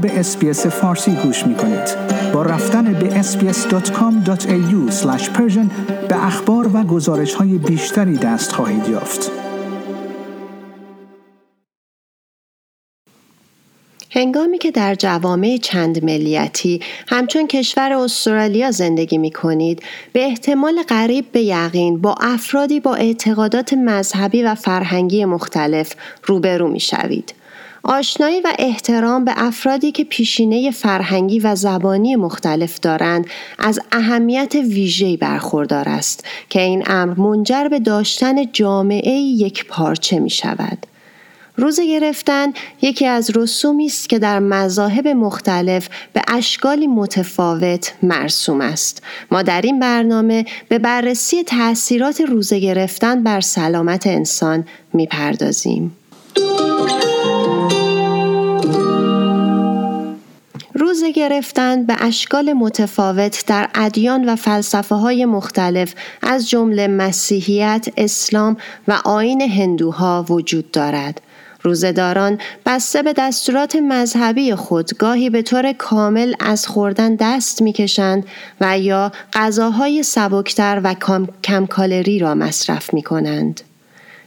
به اسپیس فارسی گوش می کنید. با رفتن به sbs.com.au به اخبار و گزارش های بیشتری دست خواهید یافت. هنگامی که در جوامع چند ملیتی همچون کشور استرالیا زندگی می کنید به احتمال قریب به یقین با افرادی با اعتقادات مذهبی و فرهنگی مختلف روبرو می شوید. آشنایی و احترام به افرادی که پیشینه فرهنگی و زبانی مختلف دارند از اهمیت ویژه‌ای برخوردار است که این امر منجر به داشتن جامعه یک پارچه می شود. روزه گرفتن یکی از رسومی است که در مذاهب مختلف به اشکالی متفاوت مرسوم است. ما در این برنامه به بررسی تاثیرات روزه گرفتن بر سلامت انسان می‌پردازیم. روزه گرفتن به اشکال متفاوت در ادیان و فلسفه های مختلف از جمله مسیحیت، اسلام و آین هندوها وجود دارد. روزهداران بسته به دستورات مذهبی خود گاهی به طور کامل از خوردن دست می‌کشند و یا غذاهای سبکتر و کم کالری را مصرف می کنند.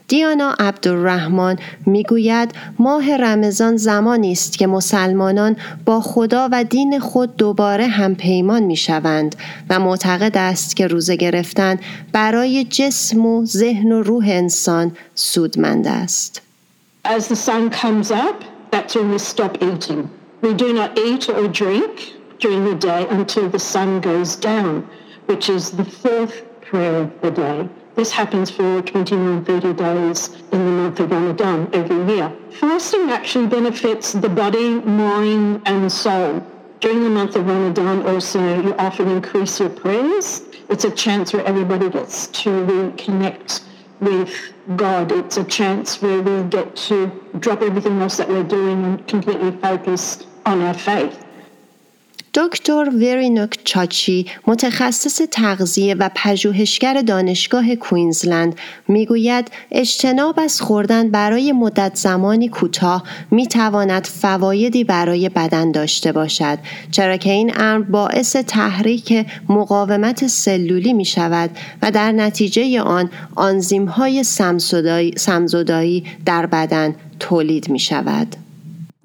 دیانا عبدالرحمن می‌گوید ماه رمضان زمانی است که مسلمانان با خدا و دین خود دوباره هم پیمان می شوند و معتقد است که روزه گرفتن برای جسم و ذهن و روح انسان سودمند است. As the sun comes up, that's when we stop eating. We do not eat or drink during the day until the sun goes down, which is the fourth prayer of the day. This happens for 29, 30 days in the month of Ramadan every year. Fasting actually benefits the body, mind, and soul. During the month of Ramadan also, you often increase your prayers. It's a chance where everybody gets to reconnect with God. It's a chance where we get to drop everything else that we're doing and completely focus on our faith. دکتر ورینوک چاچی متخصص تغذیه و پژوهشگر دانشگاه کوینزلند می‌گوید اجتناب از خوردن برای مدت زمانی کوتاه می‌تواند فوایدی برای بدن داشته باشد چرا که این امر باعث تحریک مقاومت سلولی می شود و در نتیجه آن آنزیم های سمزدایی در بدن تولید می شود.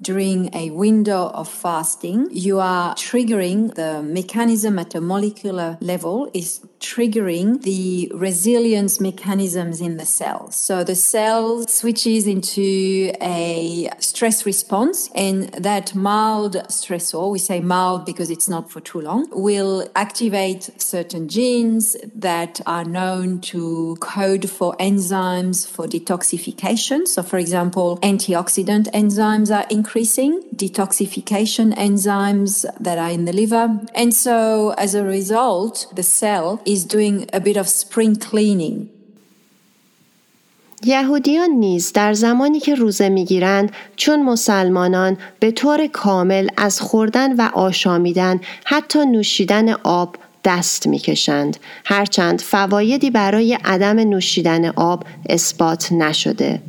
During a window of fasting, you are triggering the mechanism at a molecular level is triggering the resilience mechanisms in the cell. So the cell switches into a stress response, and that mild stressor, we say mild because it's not for too long, will activate certain genes that are known to code for enzymes for detoxification. So, for example, antioxidant enzymes are increasing, detoxification enzymes that are in the liver. And so, as a result, the cell is doing a bit of spring cleaning. یهودیان نیز در زمانی که روزه می‌گیرند چون مسلمانان به طور کامل از خوردن و آشامیدن حتی نوشیدن آب دست می‌کشند هرچند فوایدی برای عدم نوشیدن آب اثبات نشده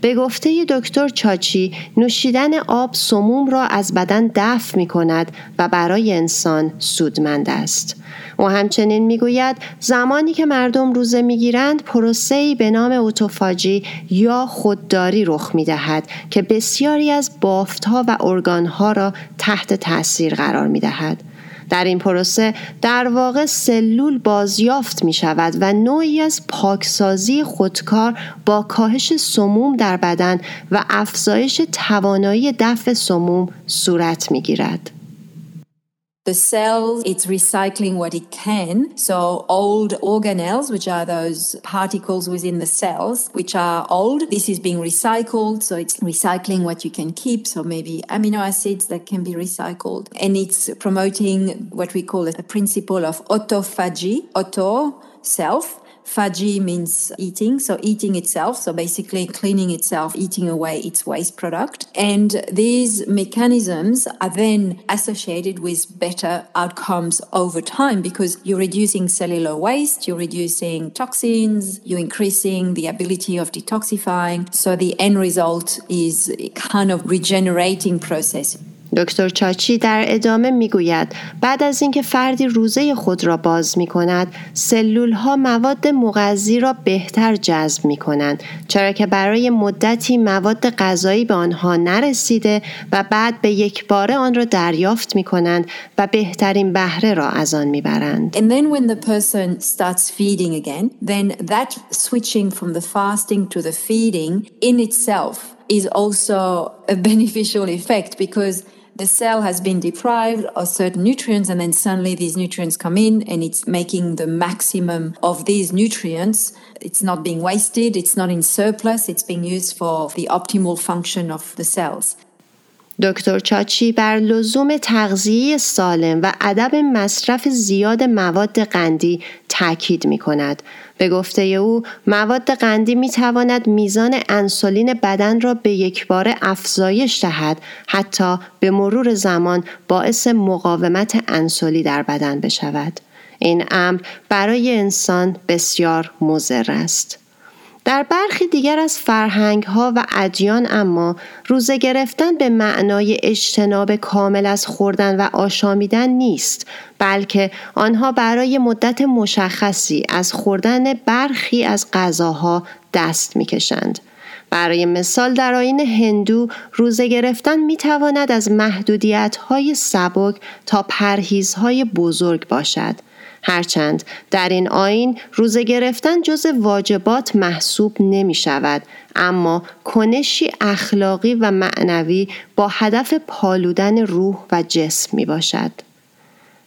به گفته دکتر چاچی نوشیدن آب سموم را از بدن دفع می کند و برای انسان سودمند است. او همچنین می‌گوید زمانی که مردم روزه می‌گیرند پروسه‌ای به نام اوتوفاجی یا خودداری رخ می‌دهد که بسیاری از بافتها و ارگانها را تحت تاثیر قرار می‌دهد در این پروسه در واقع سلول بازیافت می شود و نوعی از پاکسازی خودکار با کاهش سموم در بدن و افزایش توانایی دفع سموم صورت می گیرد. The cell, it's recycling what it can. So old organelles, which are those particles within the cells, which are old, this is being recycled. So it's recycling what you can keep. So maybe amino acids that can be recycled. And it's promoting what we call a principle of autophagy, auto, self Faji means eating, so eating itself, so basically cleaning itself, eating away its waste product. And these mechanisms are then associated with better outcomes over time because you're reducing cellular waste, you're reducing toxins, you're increasing the ability of detoxifying. So the end result is a kind of regenerating process. دکتر چاچی در ادامه می‌گوید بعد از اینکه فردی روزه خود را باز می کند سلول ها مواد مغذی را بهتر جذب می کنند چرا که برای مدتی مواد غذایی به آنها نرسیده و بعد به یک باره آن را دریافت می کنند و بهترین بهره را از آن می برند. And then when the person starts feeding again then that switching from the fasting to the feeding in itself is also a beneficial effect because the cell has been deprived of certain nutrients and then suddenly these nutrients come in and it's making the maximum of these nutrients it's not being wasted it's not in surplus it's being used for the optimal function of the cells دکتر چاچی بر لزوم تغذیه سالم و ادب مصرف زیاد مواد قندی تاکید می کند. به گفته او مواد قندی می تواند میزان انسولین بدن را به یک بار افزایش دهد حتی به مرور زمان باعث مقاومت انسولی در بدن بشود. این امر برای انسان بسیار مضر است. در برخی دیگر از فرهنگ ها و ادیان اما روزه گرفتن به معنای اجتناب کامل از خوردن و آشامیدن نیست بلکه آنها برای مدت مشخصی از خوردن برخی از غذاها دست می‌کشند. برای مثال در آین هندو روزه گرفتن می تواند از محدودیت های سبک تا پرهیز های بزرگ باشد هرچند در این آین روزه گرفتن جز واجبات محسوب نمی شود اما کنشی اخلاقی و معنوی با هدف پالودن روح و جسم می باشد.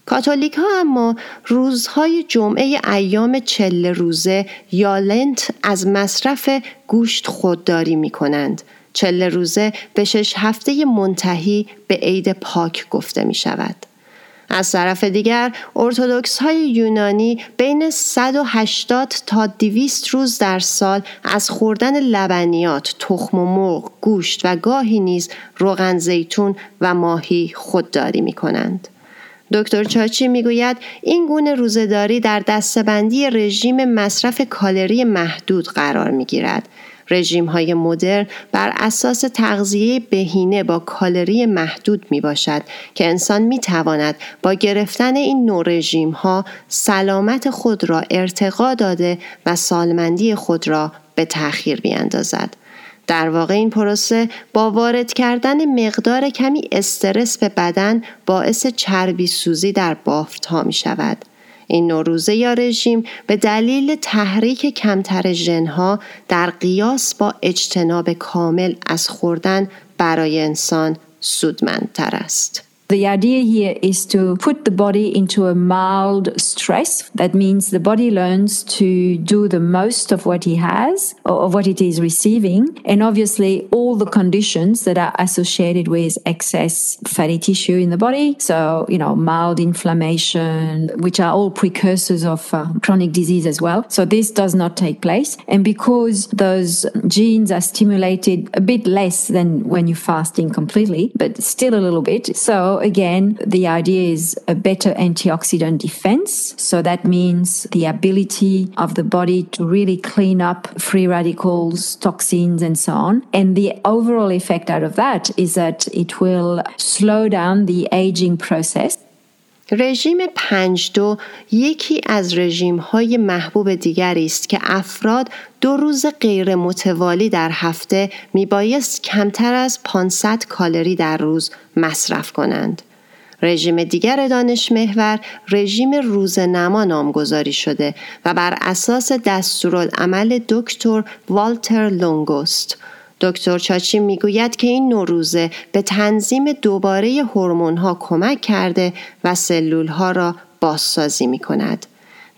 کاتولیک ها اما روزهای جمعه ایام چل روزه یا لنت از مصرف گوشت خودداری می کنند. چل روزه به شش هفته منتهی به عید پاک گفته می شود. از طرف دیگر ارتودکس های یونانی بین 180 تا 200 روز در سال از خوردن لبنیات، تخم و مرغ، گوشت و گاهی نیز روغن زیتون و ماهی خودداری می کنند. دکتر چاچی می‌گوید این گونه روزهداری در دستبندی رژیم مصرف کالری محدود قرار می گیرد رژیم های مدرن بر اساس تغذیه بهینه با کالری محدود می باشد که انسان می تواند با گرفتن این نوع رژیم ها سلامت خود را ارتقا داده و سالمندی خود را به تأخیر بیاندازد. در واقع این پروسه با وارد کردن مقدار کمی استرس به بدن باعث چربی سوزی در بافت ها می شود. این نوروزه یا رژیم به دلیل تحریک کمتر ژنها در قیاس با اجتناب کامل از خوردن برای انسان سودمندتر است. The idea here is to put the body into a mild stress. That means the body learns to do the most of what he has or of what it is receiving. And obviously, all the conditions that are associated with excess fatty tissue in the body. So, you know, mild inflammation, which are all precursors of uh, chronic disease as well. So, this does not take place. And because those genes are stimulated a bit less than when you're fasting completely, but still a little bit. So, again, the idea is a better antioxidant defense. So that means the ability of the body to really clean up free radicals, toxins, and so on. And the overall effect out of that is that it will slow down the aging process. رژیم پنج دو یکی از رژیم های محبوب دیگری است که افراد دو روز غیر متوالی در هفته می بایست کمتر از 500 کالری در روز مصرف کنند. رژیم دیگر دانش محور رژیم روزنما نامگذاری شده و بر اساس دستورالعمل دکتر والتر لونگوست دکتر چاچی می‌گوید که این نوروزه به تنظیم دوباره هورمون ها کمک کرده و سلول ها را بازسازی می کند.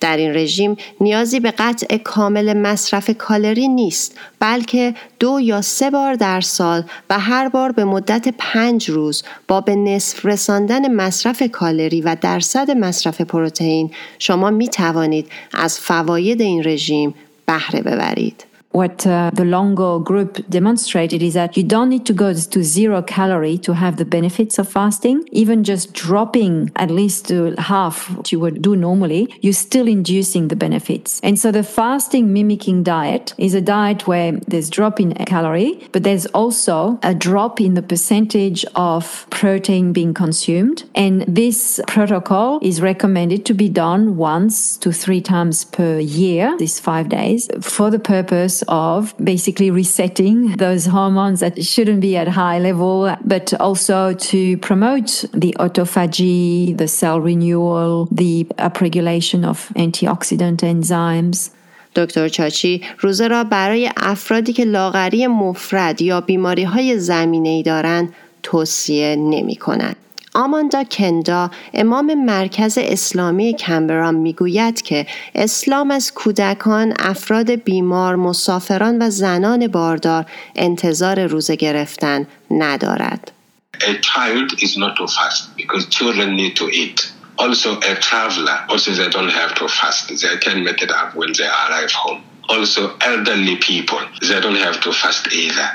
در این رژیم نیازی به قطع کامل مصرف کالری نیست بلکه دو یا سه بار در سال و هر بار به مدت پنج روز با به نصف رساندن مصرف کالری و درصد مصرف پروتئین شما می توانید از فواید این رژیم بهره ببرید. What uh, the Longo group demonstrated is that you don't need to go to zero calorie to have the benefits of fasting. Even just dropping at least to half what you would do normally, you're still inducing the benefits. And so the fasting mimicking diet is a diet where there's drop in calorie, but there's also a drop in the percentage of protein being consumed. And this protocol is recommended to be done once to three times per year, these five days, for the purpose of basically resetting those hormones that shouldn't be at high level, but also to promote the autophagy, the cell renewal, the upregulation of antioxidant enzymes. دکتر چاچی روزه را برای افرادی که لاغری مفرد یا بیماری های زمینه ای دارند توصیه نمی کند. آماندا کندا امام مرکز اسلامی کمبرا می‌گوید که اسلام از کودکان، افراد بیمار، مسافران و زنان باردار انتظار روزه گرفتن ندارد. A child is not to fast because children need to eat. Also, a traveler, also they don't have to fast. They can make it up when they arrive home. Also, elderly people, they don't have to fast either.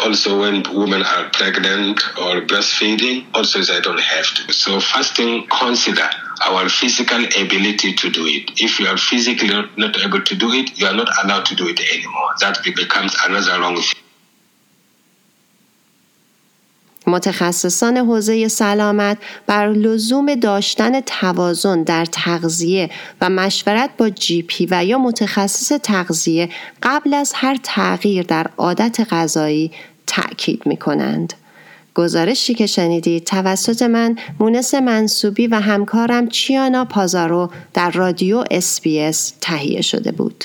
Also when women are pregnant or breastfeeding, also they don't have to. So fasting consider our physical ability to do it. If you are physically not able to do it, you are not allowed to do it anymore. That becomes another wrong thing. متخصصان حوزه سلامت بر لزوم داشتن توازن در تغذیه و مشورت با GP و یا متخصص تغذیه قبل از هر تغییر در عادت غذایی تأکید می کنند. گزارشی که شنیدید توسط من مونس منصوبی و همکارم چیانا پازارو در رادیو اس تهیه شده بود.